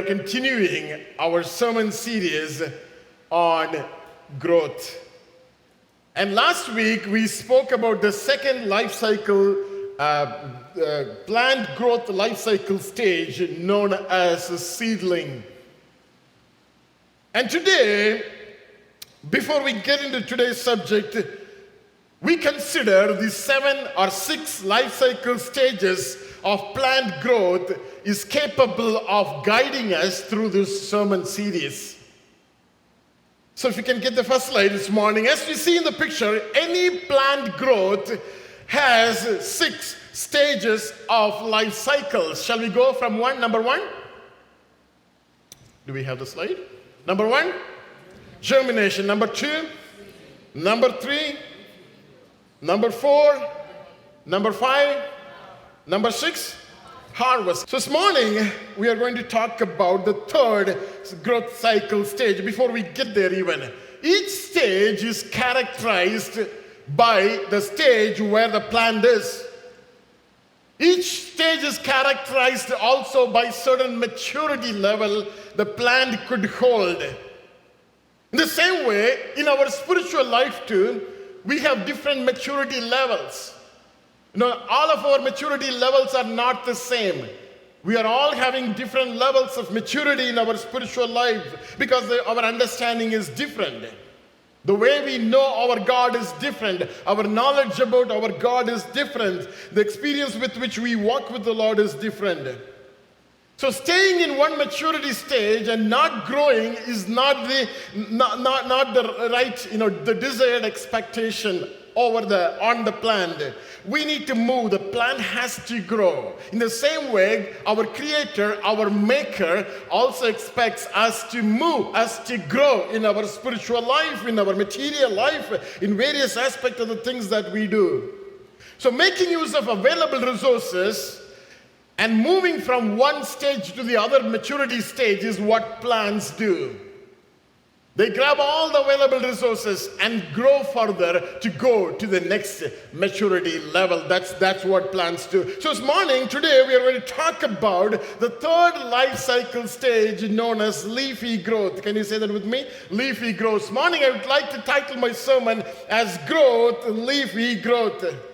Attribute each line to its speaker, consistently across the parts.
Speaker 1: are continuing our sermon series on growth. And last week we spoke about the second life cycle, uh, uh, plant growth life cycle stage known as seedling. And today, before we get into today's subject, we consider the seven or six life cycle stages of plant growth is capable of guiding us through this sermon series. So, if you can get the first slide this morning, as we see in the picture, any plant growth has six stages of life cycles. Shall we go from one? Number one? Do we have the slide? Number one, germination. Number two, number three, number four, number five, number six, harvest. So this morning we are going to talk about the third growth cycle stage. Before we get there, even each stage is characterized by the stage where the plant is. Each stage is characterized also by certain maturity level the plant could hold. In the same way, in our spiritual life too, we have different maturity levels. You know, all of our maturity levels are not the same. We are all having different levels of maturity in our spiritual life because the, our understanding is different. The way we know our God is different. Our knowledge about our God is different. The experience with which we walk with the Lord is different. So staying in one maturity stage and not growing is not the not, not, not the right, you know, the desired expectation over the on the plant. We need to move. The plant has to grow. In the same way, our creator, our maker also expects us to move, us to grow in our spiritual life, in our material life, in various aspects of the things that we do. So making use of available resources and moving from one stage to the other maturity stage is what plants do. They grab all the available resources and grow further to go to the next maturity level. That's, that's what plants do. So, this morning, today, we are going to talk about the third life cycle stage known as leafy growth. Can you say that with me? Leafy growth. This morning, I would like to title my sermon as Growth, Leafy Growth.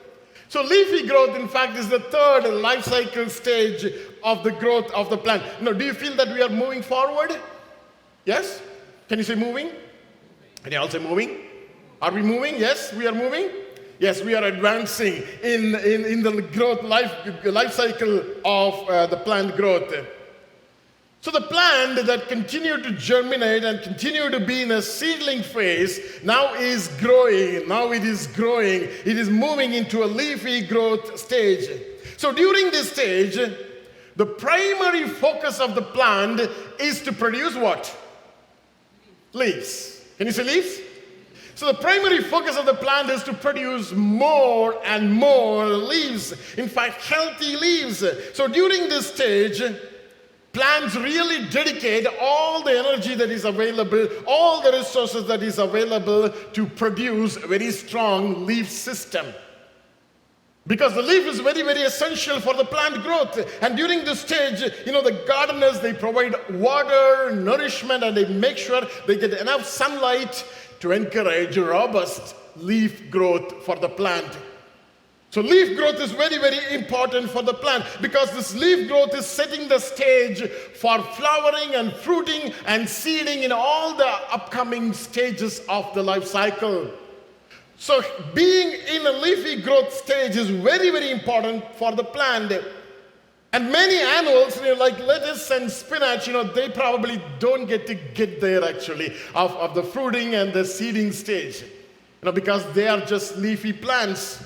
Speaker 1: So, leafy growth, in fact, is the third life cycle stage of the growth of the plant. Now, do you feel that we are moving forward? Yes? Can you say moving? Can you all say moving? Are we moving? Yes, we are moving. Yes, we are advancing in, in, in the growth life, life cycle of uh, the plant growth. So the plant that continued to germinate and continued to be in a seedling phase now is growing. Now it is growing. It is moving into a leafy growth stage. So during this stage, the primary focus of the plant is to produce what? Leaves. Can you say leaves? So the primary focus of the plant is to produce more and more leaves. In fact, healthy leaves. So during this stage, Plants really dedicate all the energy that is available, all the resources that is available to produce a very strong leaf system. Because the leaf is very, very essential for the plant growth. And during this stage, you know, the gardeners, they provide water, nourishment, and they make sure they get enough sunlight to encourage robust leaf growth for the plant. So, leaf growth is very, very important for the plant because this leaf growth is setting the stage for flowering and fruiting and seeding in all the upcoming stages of the life cycle. So, being in a leafy growth stage is very, very important for the plant. And many annuals, you know, like lettuce and spinach, you know, they probably don't get to get there actually of, of the fruiting and the seeding stage, you know, because they are just leafy plants.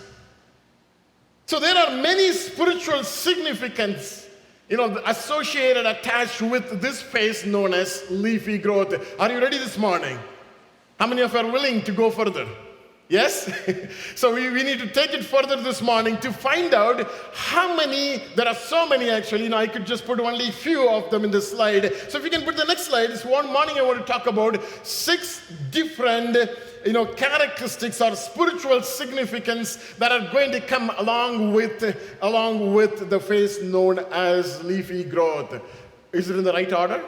Speaker 1: So there are many spiritual significance, you know, associated, attached with this phase known as leafy growth. Are you ready this morning? How many of you are willing to go further? Yes? so we, we need to take it further this morning to find out how many, there are so many actually, you know, I could just put only a few of them in the slide. So if you can put the next slide, this one morning I want to talk about six different you know, characteristics or spiritual significance that are going to come along with, along with the phase known as leafy growth. Is it in the right order?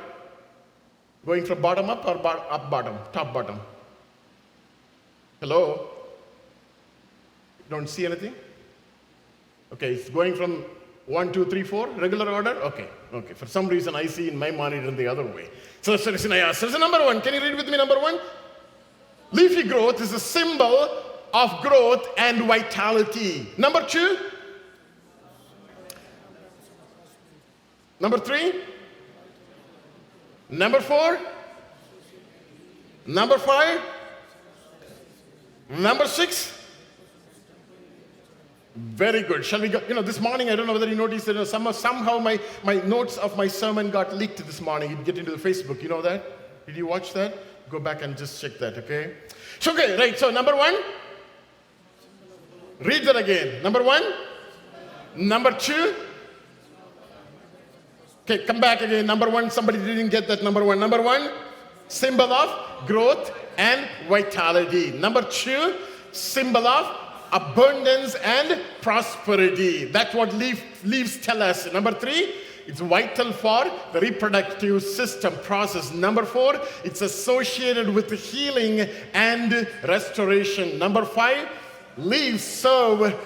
Speaker 1: Going from bottom up or bo- up bottom? Top bottom? Hello? Don't see anything? Okay, it's going from one, two, three, four, regular order? Okay, okay. For some reason, I see in my monitor the other way. So, so, so, yeah, so, so number one, can you read with me number one? Leafy growth is a symbol of growth and vitality. Number two, number three, number four, number five, number six. Very good. Shall we go? You know, this morning, I don't know whether you noticed that you know, somehow, somehow my, my notes of my sermon got leaked this morning. It get into the Facebook. You know that? Did you watch that? Go back and just check that, okay? So, okay, right. So, number one, read that again. Number one, number two, okay, come back again. Number one, somebody didn't get that. Number one, number one, symbol of growth and vitality. Number two, symbol of abundance and prosperity. That's what leaf, leaves tell us. Number three, it's vital for the reproductive system process. Number four, it's associated with healing and restoration. Number five, leaves serve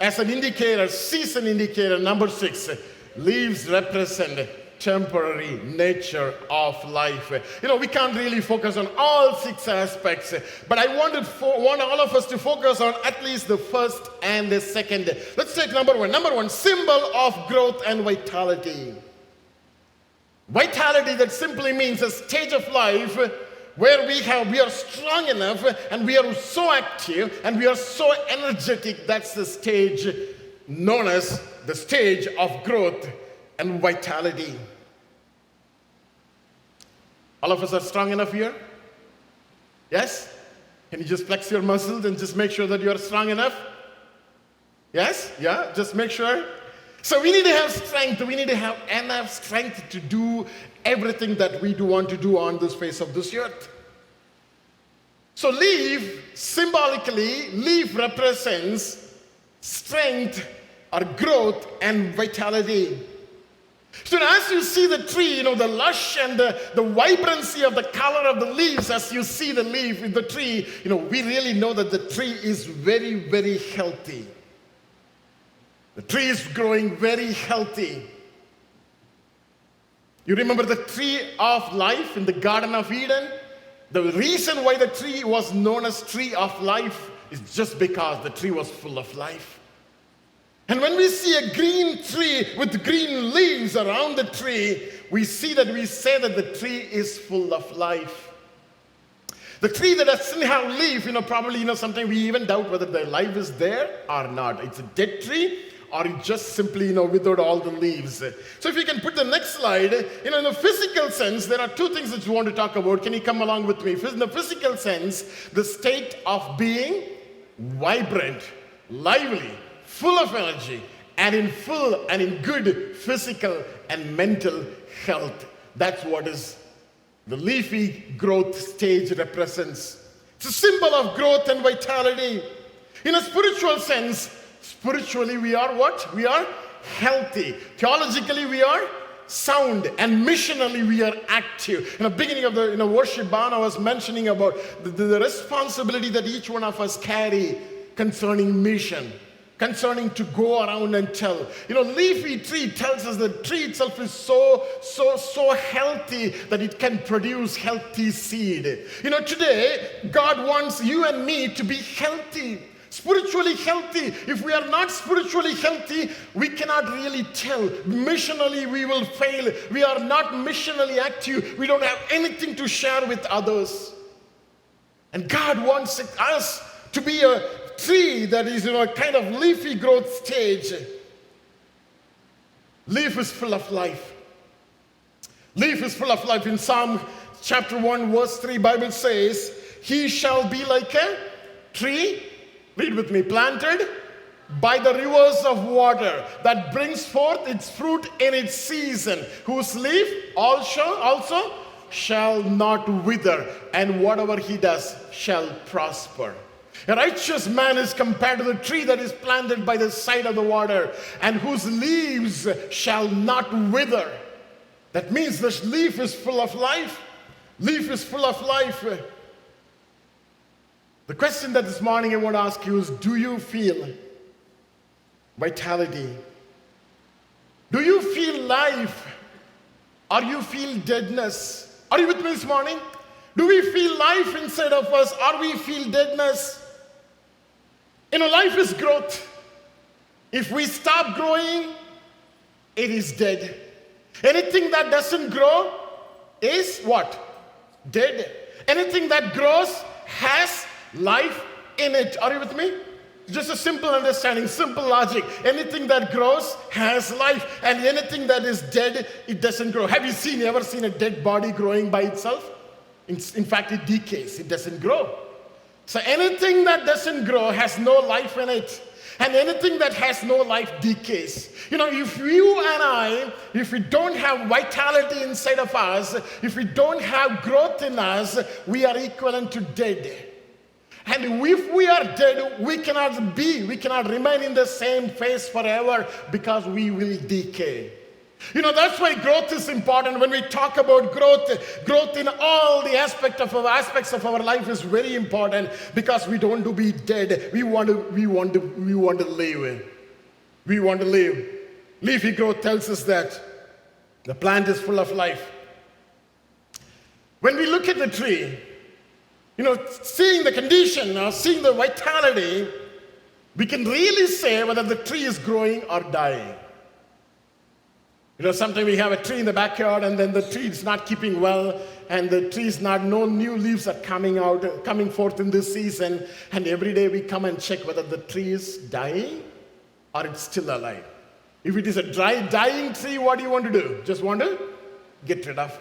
Speaker 1: as an indicator, season indicator. Number six, leaves represent temporary nature of life. You know, we can't really focus on all six aspects, but I wanted for, want all of us to focus on at least the first and the second. Let's take number one. Number one, symbol of growth and vitality. Vitality that simply means a stage of life where we have we are strong enough and we are so active and we are so energetic that's the stage known as the stage of growth and vitality. All of us are strong enough here? Yes? Can you just flex your muscles and just make sure that you are strong enough? Yes? Yeah? Just make sure. So we need to have strength. We need to have enough strength to do everything that we do want to do on this face of this earth. So leaf, symbolically, leaf represents strength or growth and vitality. So as you see the tree, you know, the lush and the, the vibrancy of the color of the leaves, as you see the leaf in the tree, you know, we really know that the tree is very, very healthy. The tree is growing very healthy. You remember the tree of life in the Garden of Eden? The reason why the tree was known as tree of life is just because the tree was full of life. And when we see a green tree with green leaves around the tree, we see that we say that the tree is full of life. The tree that doesn't have leaf, you know, probably, you know, sometimes we even doubt whether the life is there or not. It's a dead tree or it just simply, you know, without all the leaves. So if you can put the next slide, you know, in a physical sense, there are two things that you want to talk about. Can you come along with me? In the physical sense, the state of being vibrant, lively, full of energy, and in full and in good physical and mental health. That's what is the leafy growth stage represents. It's a symbol of growth and vitality. In a spiritual sense, spiritually we are what? We are healthy. Theologically we are sound and missionally we are active. In the beginning of the you know, worship band, I was mentioning about the, the, the responsibility that each one of us carry concerning mission concerning to go around and tell. You know, leafy tree tells us the tree itself is so, so, so healthy that it can produce healthy seed. You know, today, God wants you and me to be healthy. Spiritually healthy. If we are not spiritually healthy, we cannot really tell. Missionally, we will fail. We are not missionally active. We don't have anything to share with others. And God wants us to be a tree that is in a kind of leafy growth stage. Leaf is full of life. Leaf is full of life. In Psalm chapter 1, verse 3, Bible says, He shall be like a tree, read with me, planted by the rivers of water that brings forth its fruit in its season, whose leaf also also shall not wither, and whatever he does shall prosper. A righteous man is compared to the tree that is planted by the side of the water and whose leaves shall not wither. That means this leaf is full of life. Leaf is full of life. The question that this morning I want to ask you is Do you feel vitality? Do you feel life? Or you feel deadness? Are you with me this morning? Do we feel life inside of us or we feel deadness? You know, life is growth. If we stop growing, it is dead. Anything that doesn't grow is what? Dead. Anything that grows has life in it. Are you with me? Just a simple understanding, simple logic. Anything that grows has life, and anything that is dead, it doesn't grow. Have you seen, ever seen a dead body growing by itself? In, in fact, it decays, it doesn't grow. So anything that doesn't grow has no life in it. And anything that has no life decays. You know, if you and I, if we don't have vitality inside of us, if we don't have growth in us, we are equivalent to dead. And if we are dead, we cannot be, we cannot remain in the same phase forever because we will decay. You know, that's why growth is important. When we talk about growth, growth in all the aspect of our aspects of our life is very important because we don't want to be dead. We want to, we want to, we want to live. We want to live. Leafy growth tells us that the plant is full of life. When we look at the tree, you know, seeing the condition or seeing the vitality, we can really say whether the tree is growing or dying. You know, sometimes we have a tree in the backyard and then the tree is not keeping well and the tree is not, no new leaves are coming out, coming forth in this season. And every day we come and check whether the tree is dying or it's still alive. If it is a dry, dying tree, what do you want to do? Just want to get rid of,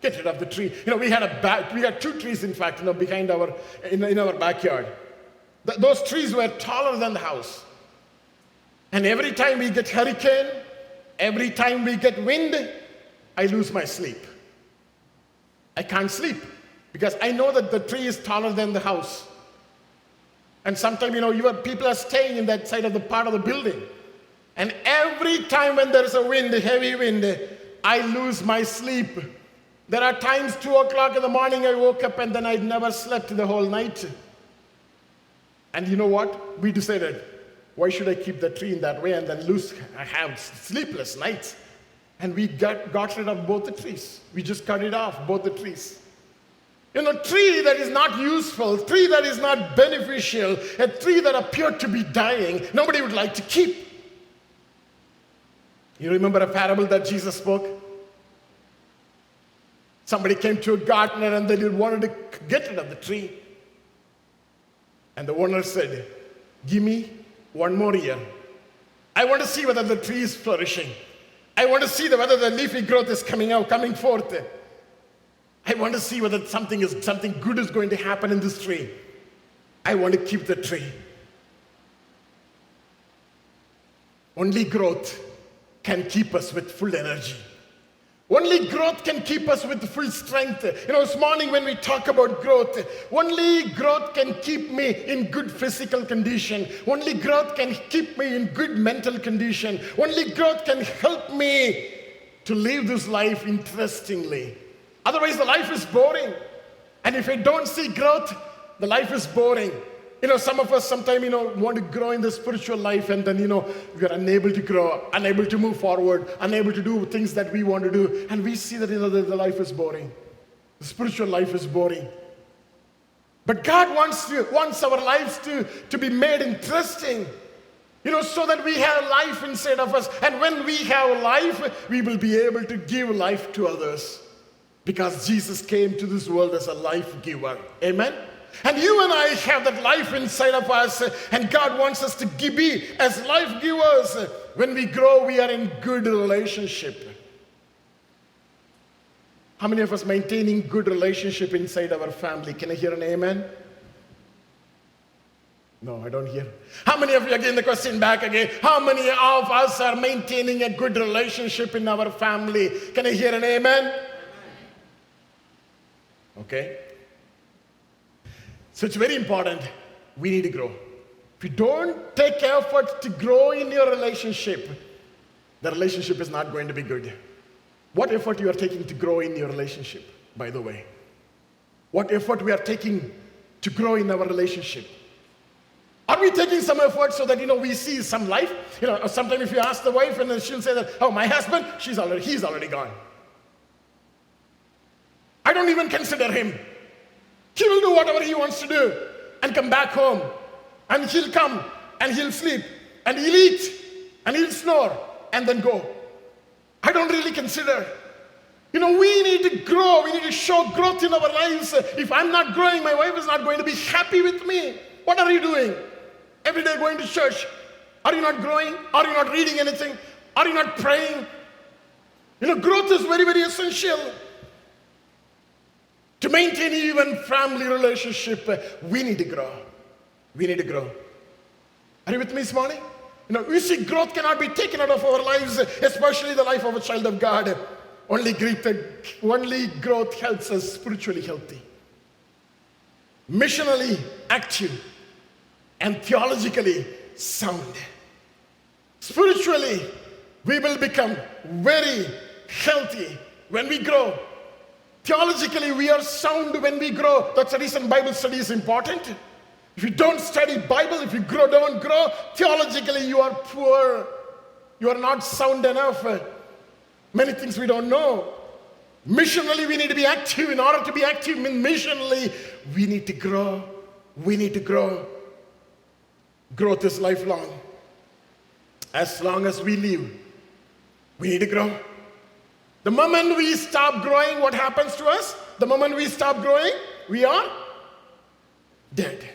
Speaker 1: get rid of the tree. You know, we had a back, we had two trees, in fact, you know, behind our, in, in our backyard. Th- those trees were taller than the house. And every time we get hurricane, Every time we get wind, I lose my sleep. I can't sleep because I know that the tree is taller than the house. And sometimes, you know, you people are staying in that side of the part of the building. And every time when there's a wind, a heavy wind, I lose my sleep. There are times, two o'clock in the morning, I woke up and then I never slept the whole night. And you know what? We decided why should I keep the tree in that way and then lose, have sleepless nights? And we got, got rid of both the trees. We just cut it off, both the trees. You know, tree that is not useful, tree that is not beneficial, a tree that appeared to be dying, nobody would like to keep. You remember a parable that Jesus spoke? Somebody came to a gardener and they wanted to get rid of the tree. And the owner said, Give me one more year. I want to see whether the tree is flourishing. I want to see the, whether the leafy growth is coming out, coming forth. I want to see whether something is something good is going to happen in this tree. I want to keep the tree. Only growth can keep us with full energy. Only growth can keep us with full strength. You know, this morning when we talk about growth, only growth can keep me in good physical condition. Only growth can keep me in good mental condition. Only growth can help me to live this life interestingly. Otherwise, the life is boring. And if I don't see growth, the life is boring. You know, some of us sometimes, you know, want to grow in the spiritual life and then, you know, we are unable to grow, unable to move forward, unable to do things that we want to do. And we see that, you know, the, the life is boring. The spiritual life is boring. But God wants, to, wants our lives to, to be made interesting. You know, so that we have life inside of us. And when we have life, we will be able to give life to others. Because Jesus came to this world as a life giver. Amen? And you and I have that life inside of us, and God wants us to be as life givers. When we grow, we are in good relationship. How many of us maintaining good relationship inside our family? Can I hear an amen? No, I don't hear. How many of you, again, the question back again, how many of us are maintaining a good relationship in our family? Can I hear an amen? Okay. So it's very important. We need to grow. If you don't take effort to grow in your relationship, the relationship is not going to be good. What effort you are taking to grow in your relationship, by the way? What effort we are taking to grow in our relationship? Are we taking some effort so that you know we see some life? You know, sometimes if you ask the wife and she'll say that, oh, my husband, she's already, he's already gone. I don't even consider him. He will do whatever he wants to do and come back home. And he'll come and he'll sleep and he'll eat and he'll snore and then go. I don't really consider. You know, we need to grow. We need to show growth in our lives. If I'm not growing, my wife is not going to be happy with me. What are you doing? Every day going to church. Are you not growing? Are you not reading anything? Are you not praying? You know, growth is very, very essential. To maintain even family relationship, we need to grow. We need to grow. Are you with me this morning? You know, we see growth cannot be taken out of our lives, especially the life of a child of God. Only growth, only growth helps us spiritually healthy, missionally active, and theologically sound. Spiritually, we will become very healthy when we grow. Theologically, we are sound when we grow. That's the reason Bible study is important. If you don't study Bible, if you grow, don't grow, theologically you are poor. You are not sound enough. Many things we don't know. Missionally, we need to be active. In order to be active missionally, we need to grow. We need to grow. Growth is lifelong. As long as we live, we need to grow. The moment we stop growing, what happens to us? The moment we stop growing, we are dead.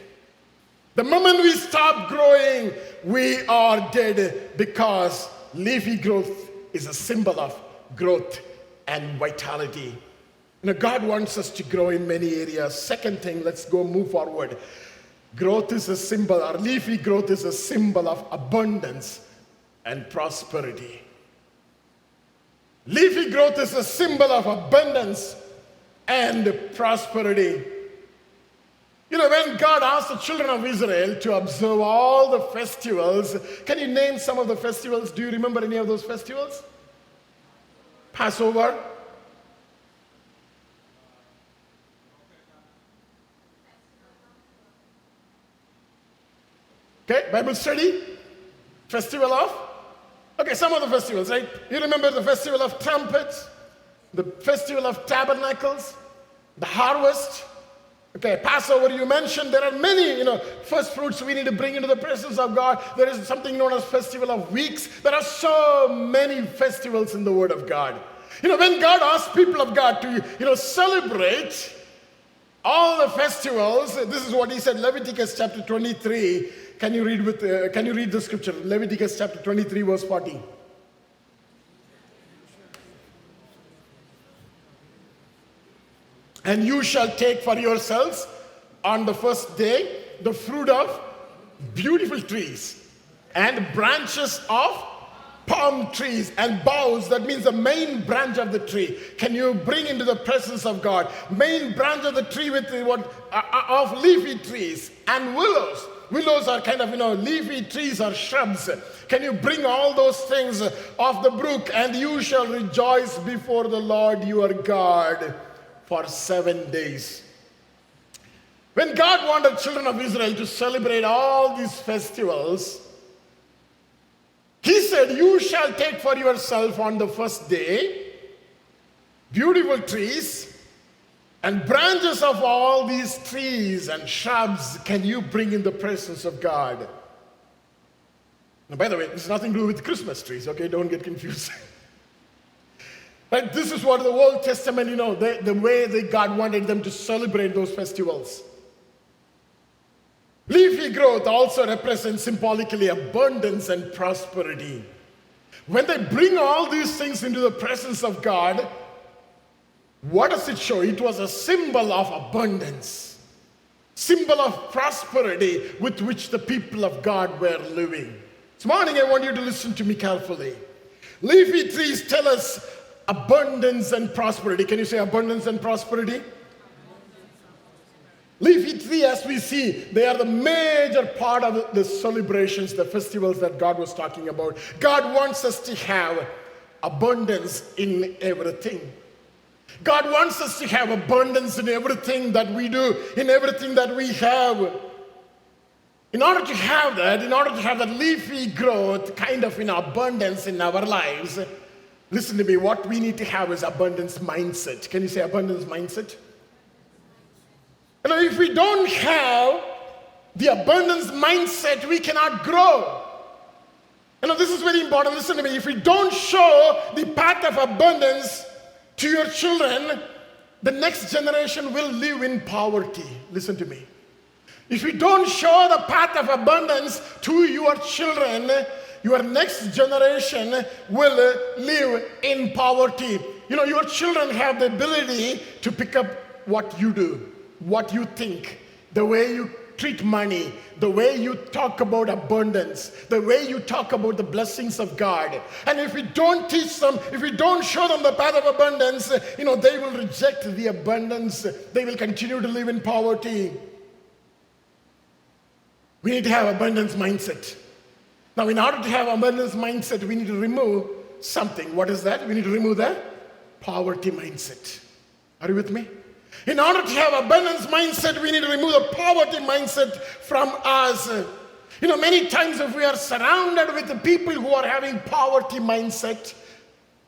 Speaker 1: The moment we stop growing, we are dead because leafy growth is a symbol of growth and vitality. Know, God wants us to grow in many areas. Second thing, let's go move forward. Growth is a symbol, our leafy growth is a symbol of abundance and prosperity. Leafy growth is a symbol of abundance and prosperity. You know, when God asked the children of Israel to observe all the festivals, can you name some of the festivals? Do you remember any of those festivals? Passover, Okay, Bible study, festival of. Okay, some of the festivals, right? You remember the festival of trumpets, the festival of tabernacles, the harvest. Okay, Passover you mentioned. There are many, you know, first fruits we need to bring into the presence of God. There is something known as festival of weeks. There are so many festivals in the Word of God. You know, when God asks people of God to, you know, celebrate all the festivals, this is what He said, Leviticus chapter 23 can you read with uh, can you read the scripture? Leviticus chapter 23, verse 40. And you shall take for yourselves on the first day the fruit of beautiful trees and branches of palm trees and boughs that means the main branch of the tree can you bring into the presence of god main branch of the tree with what uh, uh of leafy trees and willows Willows are kind of, you know, leafy trees or shrubs. Can you bring all those things off the brook and you shall rejoice before the Lord your God for seven days? When God wanted children of Israel to celebrate all these festivals, He said, You shall take for yourself on the first day beautiful trees and branches of all these trees and shrubs can you bring in the presence of God. Now, by the way, this has nothing to do with Christmas trees, okay? Don't get confused. but this is what the Old Testament, you know, the, the way that God wanted them to celebrate those festivals. Leafy growth also represents symbolically abundance and prosperity. When they bring all these things into the presence of God, what does it show? It was a symbol of abundance, symbol of prosperity with which the people of God were living. This morning, I want you to listen to me carefully. Leafy trees tell us abundance and prosperity. Can you say abundance and prosperity? Leafy tree, as we see, they are the major part of the celebrations, the festivals that God was talking about. God wants us to have abundance in everything. God wants us to have abundance in everything that we do, in everything that we have. In order to have that, in order to have that leafy growth kind of in abundance in our lives, listen to me, what we need to have is abundance mindset. Can you say abundance mindset? You know, if we don't have the abundance mindset, we cannot grow. You know, this is very important. Listen to me. If we don't show the path of abundance to your children, the next generation will live in poverty. Listen to me. If you don't show the path of abundance to your children, your next generation will live in poverty. You know, your children have the ability to pick up what you do, what you think, the way you treat money, the way you talk about abundance, the way you talk about the blessings of God. And if we don't teach them, if we don't show them the path of abundance, you know, they will reject the abundance. They will continue to live in poverty. We need to have abundance mindset. Now, in order to have abundance mindset, we need to remove something. What is that? We need to remove the poverty mindset. Are you with me? In order to have abundance mindset, we need to remove the poverty mindset from us. You know, many times if we are surrounded with the people who are having poverty mindset,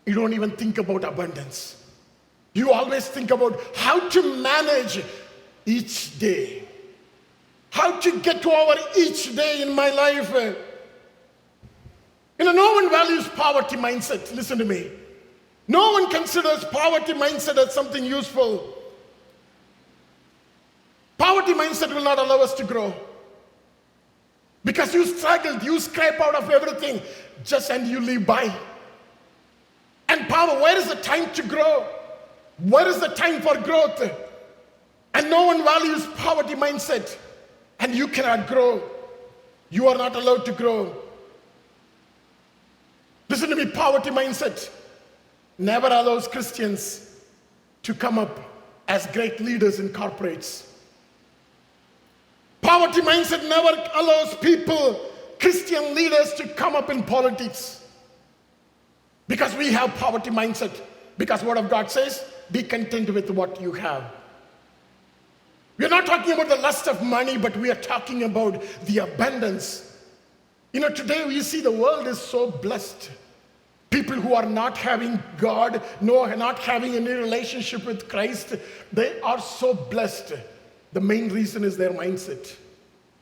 Speaker 1: you don't even think about abundance. You always think about how to manage each day. How to get over each day in my life. You know, no one values poverty mindset. Listen to me. No one considers poverty mindset as something useful. Poverty mindset will not allow us to grow. Because you struggled, you scrape out of everything, just and you live by. And power, where is the time to grow? Where is the time for growth? And no one values poverty mindset. And you cannot grow. You are not allowed to grow. Listen to me, poverty mindset never allows Christians to come up as great leaders in corporates. Poverty mindset never allows people, Christian leaders, to come up in politics. Because we have poverty mindset. Because Word of God says, be content with what you have. We're not talking about the lust of money, but we are talking about the abundance. You know, today we see the world is so blessed. People who are not having God, no, not having any relationship with Christ, they are so blessed. The main reason is their mindset.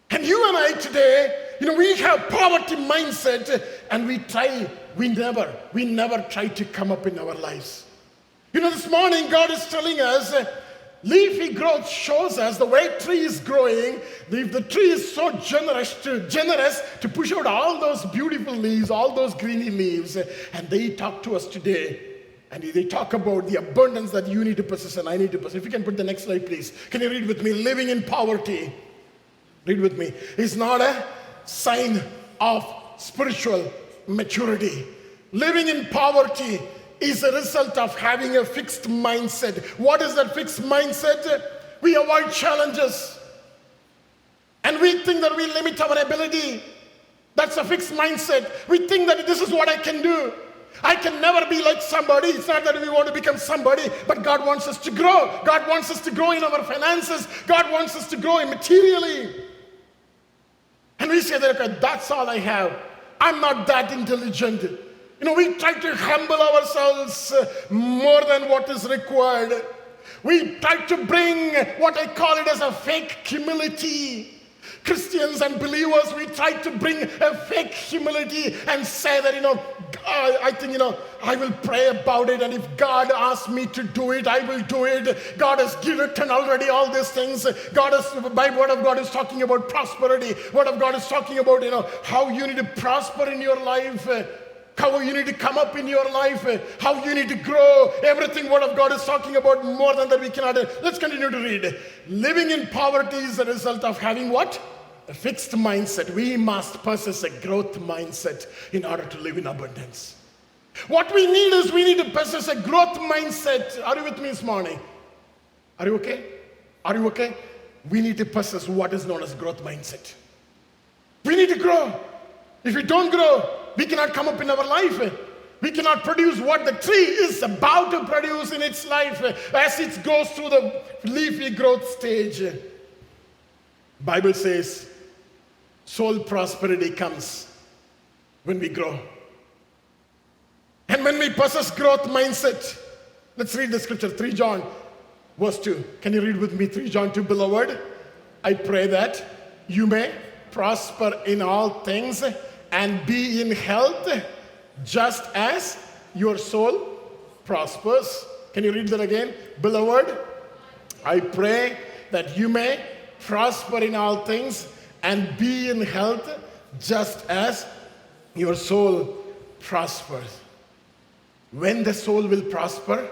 Speaker 1: And you and I today, you know, we have poverty mindset and we try, we never, we never try to come up in our lives. You know, this morning God is telling us leafy growth shows us the way tree is growing. If the tree is so generous to generous to push out all those beautiful leaves, all those greeny leaves, and they talk to us today and they talk about the abundance that you need to possess and I need to possess. If you can put the next slide, please. Can you read with me? Living in poverty. Read with me. Is not a sign of spiritual maturity. Living in poverty is a result of having a fixed mindset. What is that fixed mindset? We avoid challenges. And we think that we limit our ability. That's a fixed mindset. We think that this is what I can do. I can never be like somebody. It's not that we want to become somebody, but God wants us to grow. God wants us to grow in our finances. God wants us to grow materially. And we say that, okay, that's all I have. I'm not that intelligent. You know, we try to humble ourselves uh, more than what is required. We try to bring what I call it as a fake humility. Christians and believers, we try to bring a fake humility and say that, you know, I, I, think, you know, I will pray about it, and if God asks me to do it, I will do it. God has written already all these things. God is, by word of God is talking about prosperity. Word of God is talking about, you know, how you need to prosper in your life how you need to come up in your life, how you need to grow. Everything Word of God is talking about more than that we cannot. Let's continue to read. Living in poverty is a result of having what? A fixed mindset. We must possess a growth mindset in order to live in abundance. What we need is we need to possess a growth mindset. Are you with me this morning? Are you okay? Are you okay? We need to possess what is known as growth mindset. We need to grow. If we don't grow, we cannot come up in our life. We cannot produce what the tree is about to produce in its life as it goes through the leafy growth stage. Bible says soul prosperity comes when we grow. And when we possess growth mindset, let's read the scripture 3 John verse 2. Can you read with me 3 John 2 beloved? I pray that you may prosper in all things and be in health just as your soul prospers. Can you read that again? Beloved, I pray that you may prosper in all things and be in health just as your soul prospers. When the soul will prosper?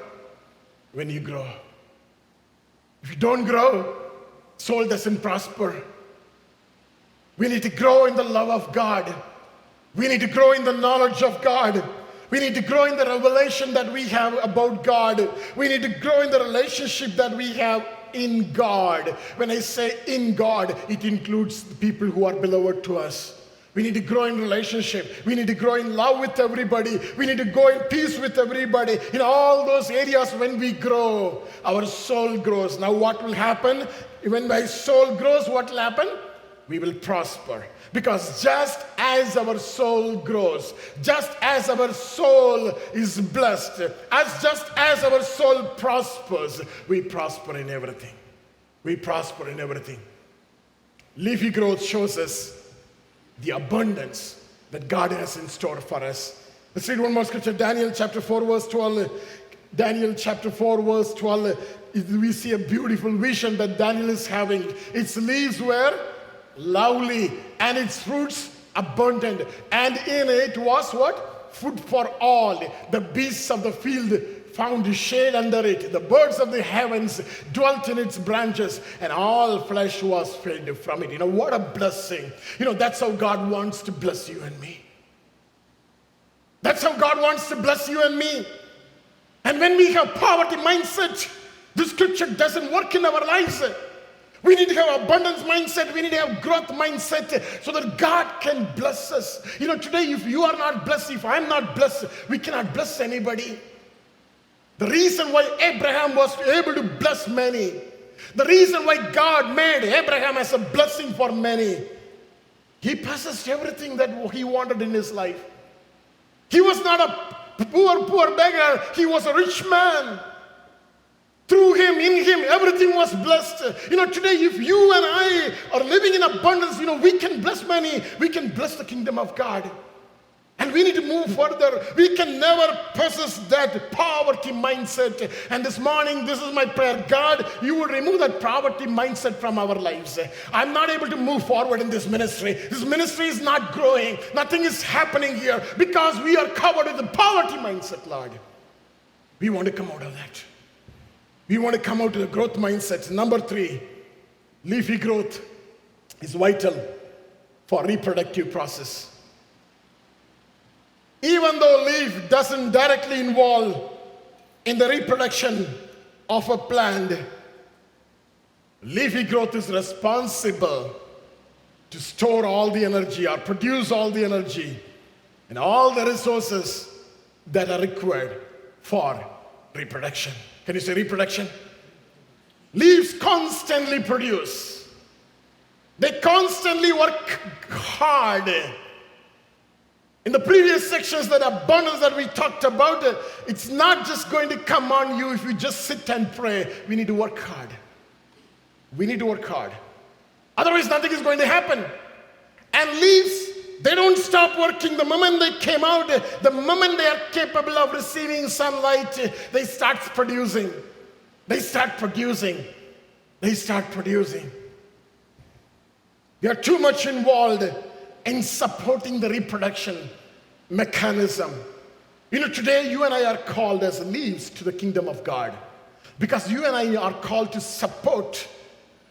Speaker 1: When you grow. If you don't grow, soul doesn't prosper. We need to grow in the love of God. We need to grow in the knowledge of God. We need to grow in the revelation that we have about God. We need to grow in the relationship that we have in God. When I say in God, it includes the people who are beloved to us. We need to grow in relationship. We need to grow in love with everybody. We need to go in peace with everybody. In all those areas, when we grow, our soul grows. Now, what will happen? When my soul grows, what will happen? We will prosper. Because just as our soul grows, just as our soul is blessed, as just as our soul prospers, we prosper in everything. We prosper in everything. Leafy growth shows us the abundance that God has in store for us. Let's read one more scripture Daniel chapter 4, verse 12. Daniel chapter 4, verse 12. We see a beautiful vision that Daniel is having. Its leaves were lovely and its fruits abundant. And in it was what? Food for all. The beasts of the field found shade under it. The birds of the heavens dwelt in its branches, and all flesh was fed from it. You know, what a blessing. You know, that's how God wants to bless you and me. That's how God wants to bless you and me. And when we have poverty mindset, the scripture doesn't work in our lives. We need to have abundance mindset. We need to have growth mindset so that God can bless us. You know, today, if you are not blessed, if I'm not blessed, we cannot bless anybody. The reason why Abraham was able to bless many, the reason why God made Abraham as a blessing for many, he possessed everything that he wanted in his life. He was not a poor, poor beggar, he was a rich man. Through him, in him, everything was blessed. You know, today, if you and I are living in abundance, you know, we can bless many, we can bless the kingdom of God. And we need to move further. We can never possess that poverty mindset. And this morning, this is my prayer God, you will remove that poverty mindset from our lives. I'm not able to move forward in this ministry. This ministry is not growing, nothing is happening here because we are covered with the poverty mindset, Lord. We want to come out of that. We want to come out with a growth mindset. Number three, leafy growth is vital for reproductive process. Even though leaf doesn't directly involve in the reproduction of a plant, leafy growth is responsible to store all the energy or produce all the energy and all the resources that are required for reproduction. Can you say reproduction? Leaves constantly produce. They constantly work hard. In the previous sections, that abundance that we talked about, it's not just going to come on you if you just sit and pray. We need to work hard. We need to work hard. Otherwise, nothing is going to happen. And leaves, they don't stop working. The moment they came out, the moment they are capable of receiving sunlight, they start producing. They start producing. They start producing. They are too much involved in supporting the reproduction mechanism. You know, today you and I are called as leaves to the kingdom of God because you and I are called to support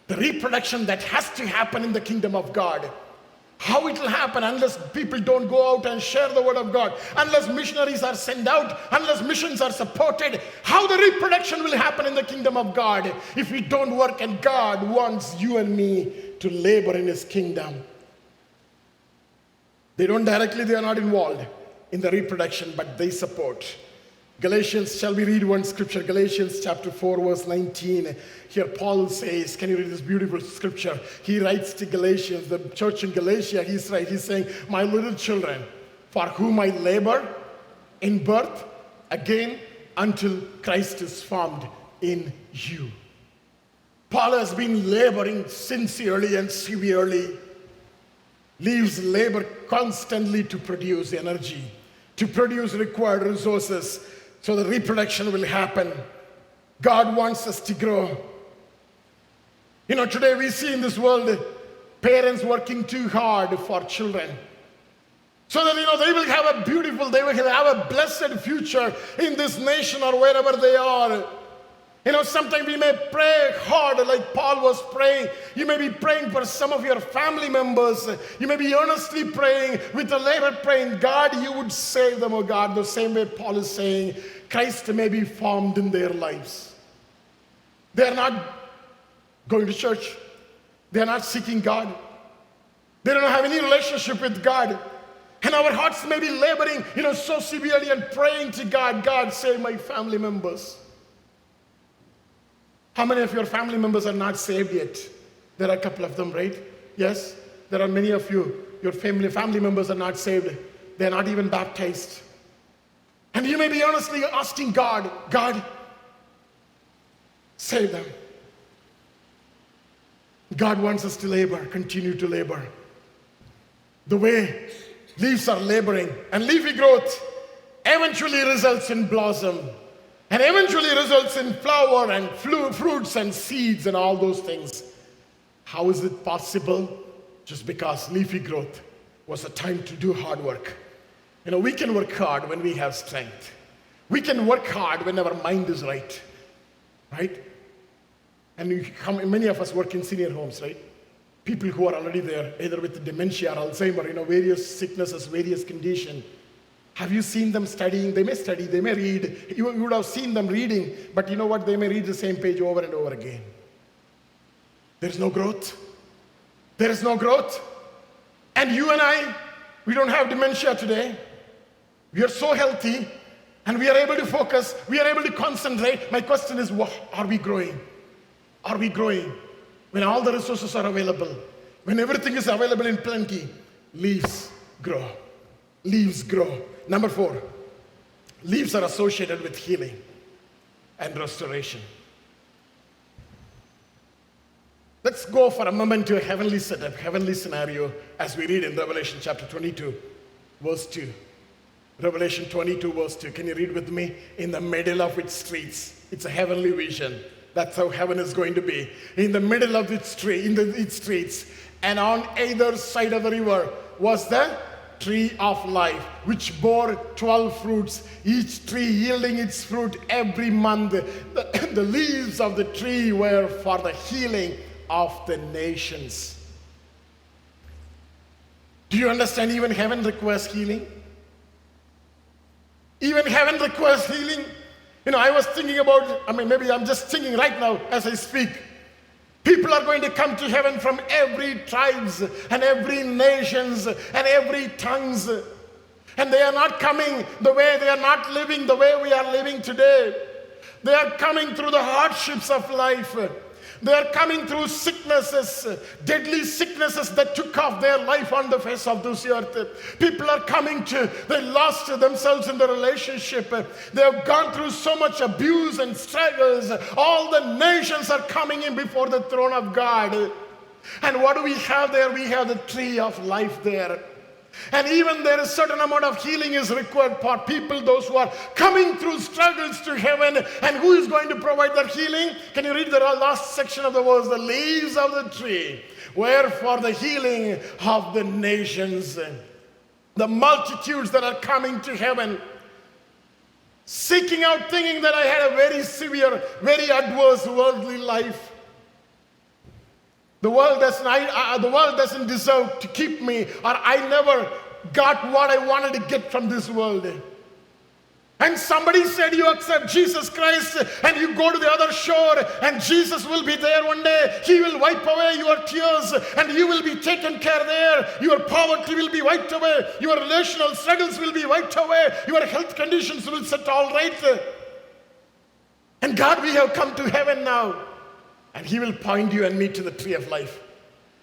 Speaker 1: the reproduction that has to happen in the kingdom of God. How it will happen unless people don't go out and share the word of God, unless missionaries are sent out, unless missions are supported. How the reproduction will happen in the kingdom of God if we don't work and God wants you and me to labor in his kingdom. They don't directly, they are not involved. in the reproduction, but they support. Galatians, shall we read one scripture? Galatians chapter 4, verse 19. Here, Paul says, Can you read this beautiful scripture? He writes to Galatians, the church in Galatia, he's right. He's saying, My little children, for whom I labor in birth again until Christ is formed in you. Paul has been laboring sincerely and severely, leaves labor constantly to produce energy, to produce required resources so the reproduction will happen. God wants us to grow. You know, today we see in this world parents working too hard for children. So that, you know, they will have a beautiful, they will have a blessed future in this nation or wherever they are. You know, sometimes we may pray hard like Paul was praying. You may be praying for some of your family members. You may be earnestly praying with a labor praying, God, you would save them, oh God, the same way Paul is saying, Christ may be formed in their lives. They're not going to church. They're not seeking God. They don't have any relationship with God. And our hearts may be laboring, you know, so severely and praying to God, God, save my family members. How many of your family members are not saved yet? There are a couple of them, right? Yes? There are many of you. Your family, family members are not saved. They're not even baptized. And you may be honestly asking God, God, save them. God wants us to labor, continue to labor. The way leaves are laboring and leafy growth eventually results in blossom and eventually results in flower and fruits and seeds and all those things. How is it possible? Just because leafy growth was a time to do hard work. You know, we can work hard when we have strength. We can work hard when our mind is right, right? And come, many of us work in senior homes, right? People who are already there, either with dementia or Alzheimer, you know, various sicknesses, various conditions have you seen them studying? They may study, they may read. You, you would have seen them reading, but you know what? They may read the same page over and over again. There's no growth. There is no growth. And you and I, we don't have dementia today. We are so healthy and we are able to focus, we are able to concentrate. My question is are we growing? Are we growing? When all the resources are available, when everything is available in plenty, leaves grow. Leaves grow. Number four, leaves are associated with healing and restoration. Let's go for a moment to a heavenly setup, heavenly scenario, as we read in Revelation chapter 22, verse 2. Revelation 22, verse 2. Can you read with me? In the middle of its streets. It's a heavenly vision. That's how heaven is going to be. In the middle of its street, in the, its streets, and on either side of the river was the tree of life, which bore 12 fruits, each tree yielding its fruit every month. The, the leaves of the tree were for the healing of the nations. Do you understand? Even heaven requires healing. Even heaven requires healing. You know, I was thinking about, I mean, maybe I'm just thinking right now as I speak. People are going to come to heaven from every tribes and every nations and every tongues. And they are not coming the way they are not living the way we are living today. They are coming through the hardships of life. They are coming through sicknesses, deadly sicknesses that took off their life on the face of this earth. People are coming to, they lost themselves in the relationship. They have gone through so much abuse and struggles. All the nations are coming in before the throne of God. And what do we have there? We have the tree of life there. And even there is certain amount of healing is required for people, those who are coming through struggles to heaven. And who is going to provide that healing? Can you read the last section of the verse? The leaves of the tree were for the healing of the nations. The multitudes that are coming to heaven seeking out, thinking that I had a very severe, very adverse worldly life. The world doesn't, I, uh, the world doesn't deserve to keep me, or I never got what I wanted to get from this world. and somebody said you accept Jesus Christ and you go to the other shore and Jesus will be there one day. He will wipe away your tears and you will be taken care there. Your poverty will be wiped away. Your relational struggles will be wiped away. Your health conditions will set all right. And God, we have come to heaven now. And He will point you and me to the tree of life.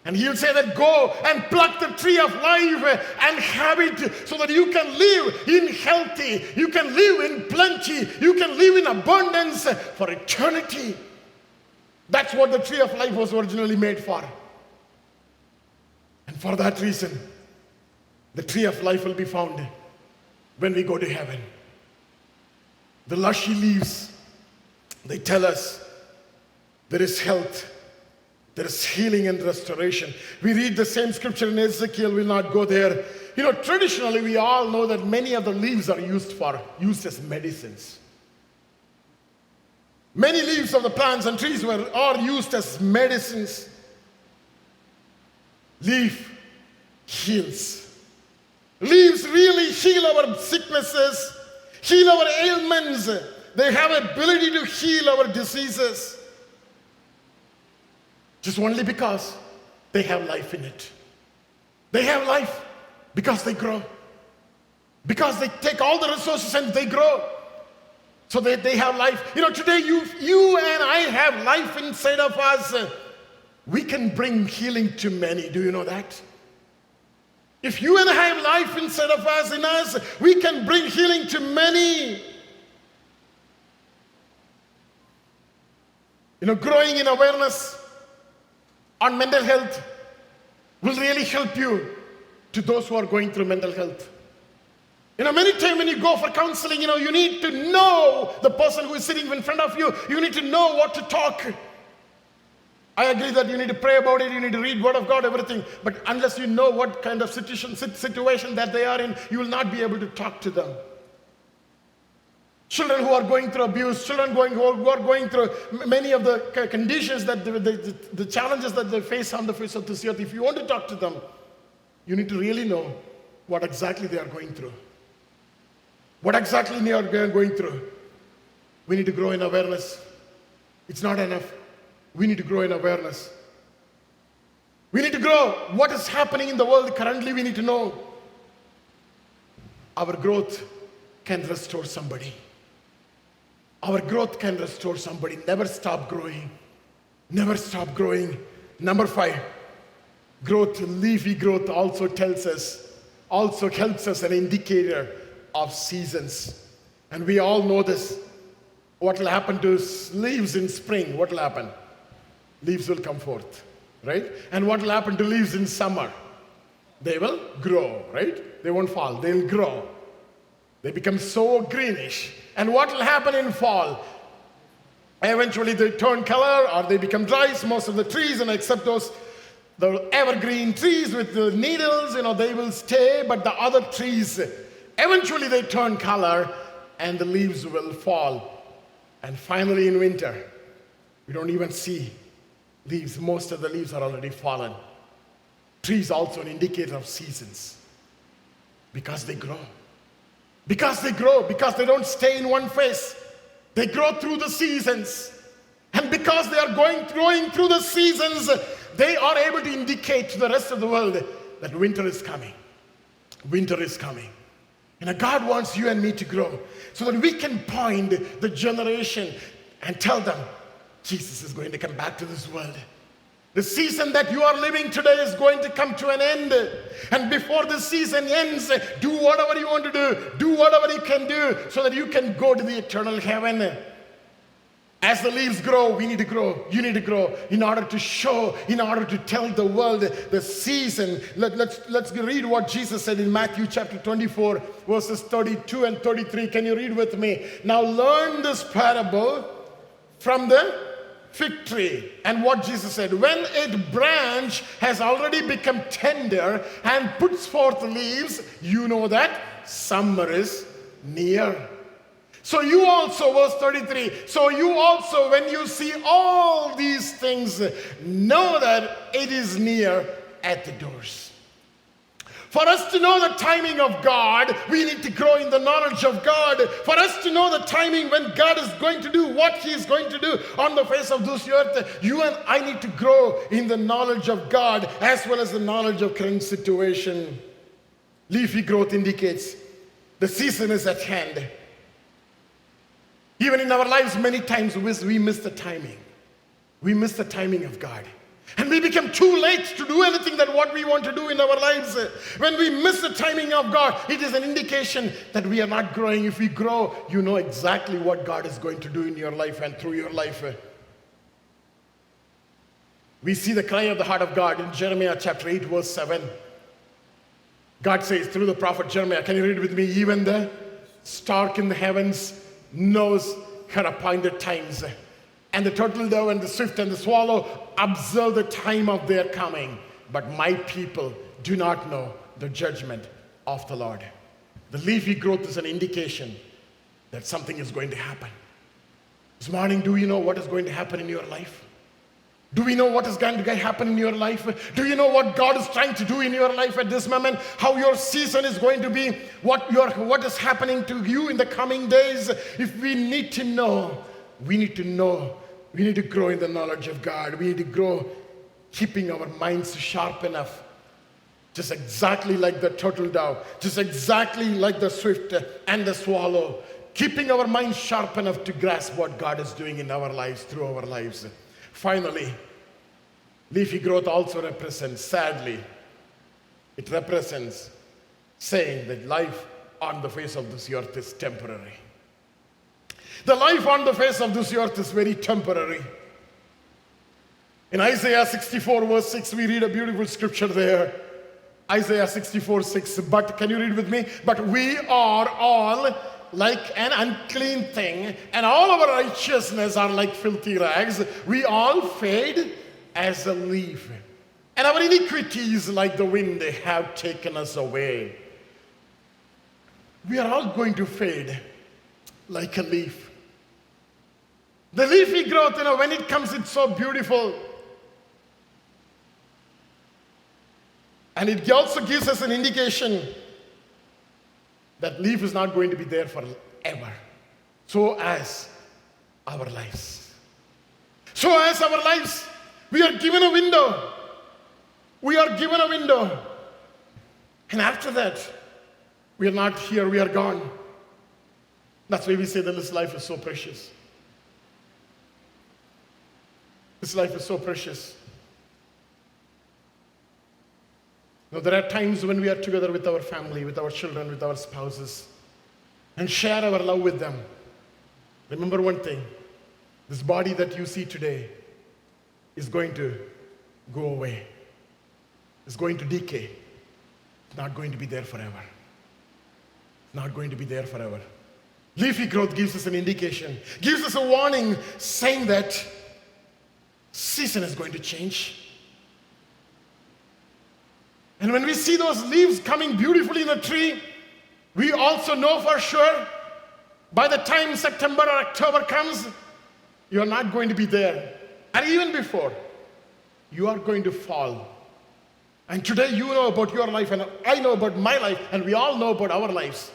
Speaker 1: And he'll say that go and pluck the tree of life and have it so that you can live in healthy, you can live in plenty, you can live in abundance for eternity. That's what the tree of life was originally made for. And for that reason, the tree of life will be found when we go to heaven. The lushy leaves, they tell us there is health there is healing and restoration. We read the same scripture in Ezekiel, we'll not go there. You know, traditionally, we all know that many of the leaves are used for, used as medicines. Many leaves of the plants and trees were are used as medicines. Leaf heals. Leaves really heal our sicknesses, heal our ailments. They have ability to heal our diseases just only because they have life in it. They have life because they grow. Because they take all the resources and they grow. So that they have life. You know, today you, you and I have life inside of us. We can bring healing to many. Do you know that? If you and I have life inside of us, in us, we can bring healing to many. You know, growing in awareness on mental health will really help you to those who are going through mental health. You know, many times when you go for counseling, you know, you need to know the person who is sitting in front of you. You need to know what to talk. I agree that you need to pray about it, you need to read Word of God, everything. But unless you know what kind of situation, situation that they are in, you will not be able to talk to them children who are going through abuse, children going, who, are, going through many of the conditions that the, the, the, challenges that they face on the face of this earth. If you want to talk to them, you need to really know what exactly they are going through. What exactly they are going through. We need to grow in awareness. It's not enough. We need to grow in awareness. We need to grow. What is happening in the world currently, we need to know. Our growth can restore somebody. Our growth can restore somebody. Never stop growing. Never stop growing. Number five, growth, leafy growth also tells us, also helps us an indicator of seasons. And we all know this. What will happen to leaves in spring? What will happen? Leaves will come forth, right? And what will happen to leaves in summer? They will grow, right? They won't fall, they'll grow. They become so greenish and what will happen in fall? Eventually they turn color or they become dry. Most of the trees, and except those the evergreen trees with the needles, you know, they will stay, but the other trees, eventually they turn color and the leaves will fall. And finally in winter, we don't even see leaves. Most of the leaves are already fallen. Trees also an indicator of seasons because they grow. Because they grow, because they don't stay in one phase. They grow through the seasons. And because they are going growing through the seasons, they are able to indicate to the rest of the world that winter is coming. Winter is coming. And God wants you and me to grow so that we can point the generation and tell them Jesus is going to come back to this world. The season that you are living today is going to come to an end. And before the season ends, do whatever you want to do. Do whatever you can do so that you can go to the eternal heaven. As the leaves grow, we need to grow. You need to grow in order to show, in order to tell the world the season. Let, let's, let's read what Jesus said in Matthew chapter 24, verses 32 and 33. Can you read with me? Now learn this parable from the fig tree. And what Jesus said, when a branch has already become tender and puts forth leaves, you know that summer is near. So you also, verse 33, so you also, when you see all these things, know that it is near at the doors. For us to know the timing of God, we need to grow in the knowledge of God. For us to know the timing when God is going to do what He is going to do on the face of this earth, you and I need to grow in the knowledge of God as well as the knowledge of current situation. Leafy growth indicates the season is at hand. Even in our lives, many times we miss the timing. We miss the timing of God. And we become too late to do anything that what we want to do in our lives. When we miss the timing of God, it is an indication that we are not growing. If we grow, you know exactly what God is going to do in your life and through your life. We see the cry of the heart of God in Jeremiah chapter 8, verse 7. God says through the prophet Jeremiah, can you read with me? Even the stark in the heavens knows her appointed times. And the turtle dove and the swift and the swallow observe the time of their coming. But my people do not know the judgment of the Lord. The leafy growth is an indication that something is going to happen. This morning, do you know what is going to happen in your life? Do we know what is going to happen in your life? Do you know what God is trying to do in your life at this moment? How your season is going to be? What, your, what is happening to you in the coming days? If we need to know, we need to know. We need to grow in the knowledge of God. We need to grow keeping our minds sharp enough. Just exactly like the turtle dove, just exactly like the swift and the swallow, keeping our minds sharp enough to grasp what God is doing in our lives, through our lives. Finally, leafy growth also represents, sadly, it represents saying that life on the face of this earth is temporary. The life on the face of this earth is very temporary. In Isaiah 64, verse 6, we read a beautiful scripture there. Isaiah 64, 6. But can you read with me? But we are all like an unclean thing, and all our righteousness are like filthy rags. We all fade as a leaf, and our iniquities, like the wind, they have taken us away. We are all going to fade like a leaf. The leafy growth, you know, when it comes, it's so beautiful. And it also gives us an indication that leaf is not going to be there forever. So as our lives. So as our lives, we are given a window. We are given a window. And after that, we are not here, we are gone. That's why we say that this life is so precious. This life is so precious. Now, there are times when we are together with our family, with our children, with our spouses, and share our love with them. Remember one thing this body that you see today is going to go away, it's going to decay, it's not going to be there forever. It's not going to be there forever. Leafy growth gives us an indication, gives us a warning saying that season is going to change. And when we see those leaves coming beautifully in a tree, we also know for sure by the time September or October comes, you're not going to be there. And even before, you are going to fall. And today you know about your life, and I know about my life, and we all know about our lives.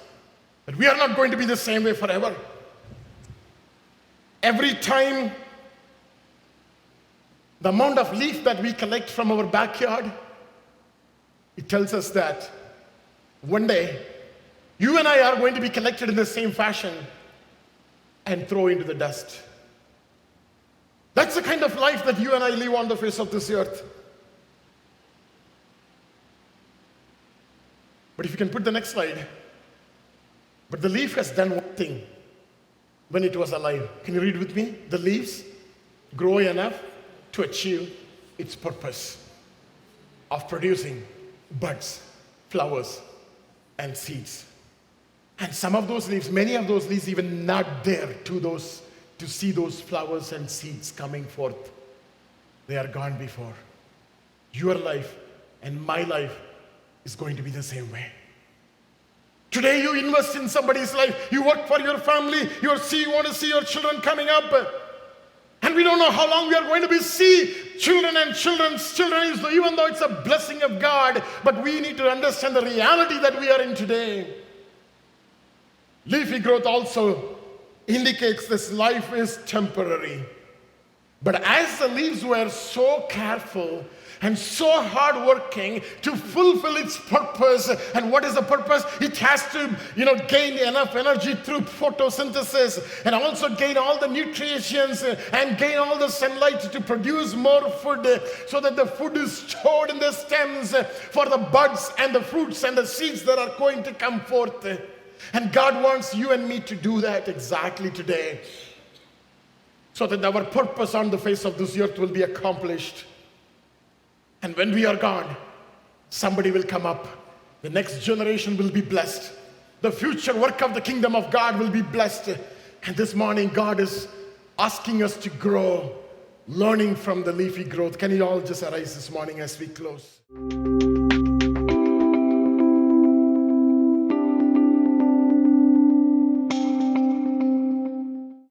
Speaker 1: But we are not going to be the same way forever. Every time the amount of leaf that we collect from our backyard, it tells us that one day you and I are going to be collected in the same fashion and thrown into the dust. That's the kind of life that you and I live on the face of this earth. But if you can put the next slide. But the leaf has done one thing when it was alive. Can you read with me? The leaves grow enough to achieve its purpose of producing buds, flowers, and seeds. And some of those leaves, many of those leaves, even not there to those to see those flowers and seeds coming forth. They are gone before. Your life and my life is going to be the same way. Today you invest in somebody's life, you work for your family, you see you want to see your children coming up. And we don't know how long we are going to be see children and children's children, even though it's a blessing of God, but we need to understand the reality that we are in today. Leafy growth also indicates this life is temporary. But as the leaves were so careful and so hardworking to fulfill its purpose, and what is the purpose? It has to, you know, gain enough energy through photosynthesis and also gain all the nutrients uh, and gain all the sunlight to produce more food uh, so that the food is stored in the stems uh, for the buds and the fruits and the seeds that are going to come forth. And God wants you and me to do that exactly today so that our purpose on the face of this earth will be accomplished. And when we are gone, somebody will come up. The next generation will be blessed. The future work of the kingdom of God will be blessed. And this morning, God is asking us to grow, learning from the leafy growth. Can you all just arise this morning as we close?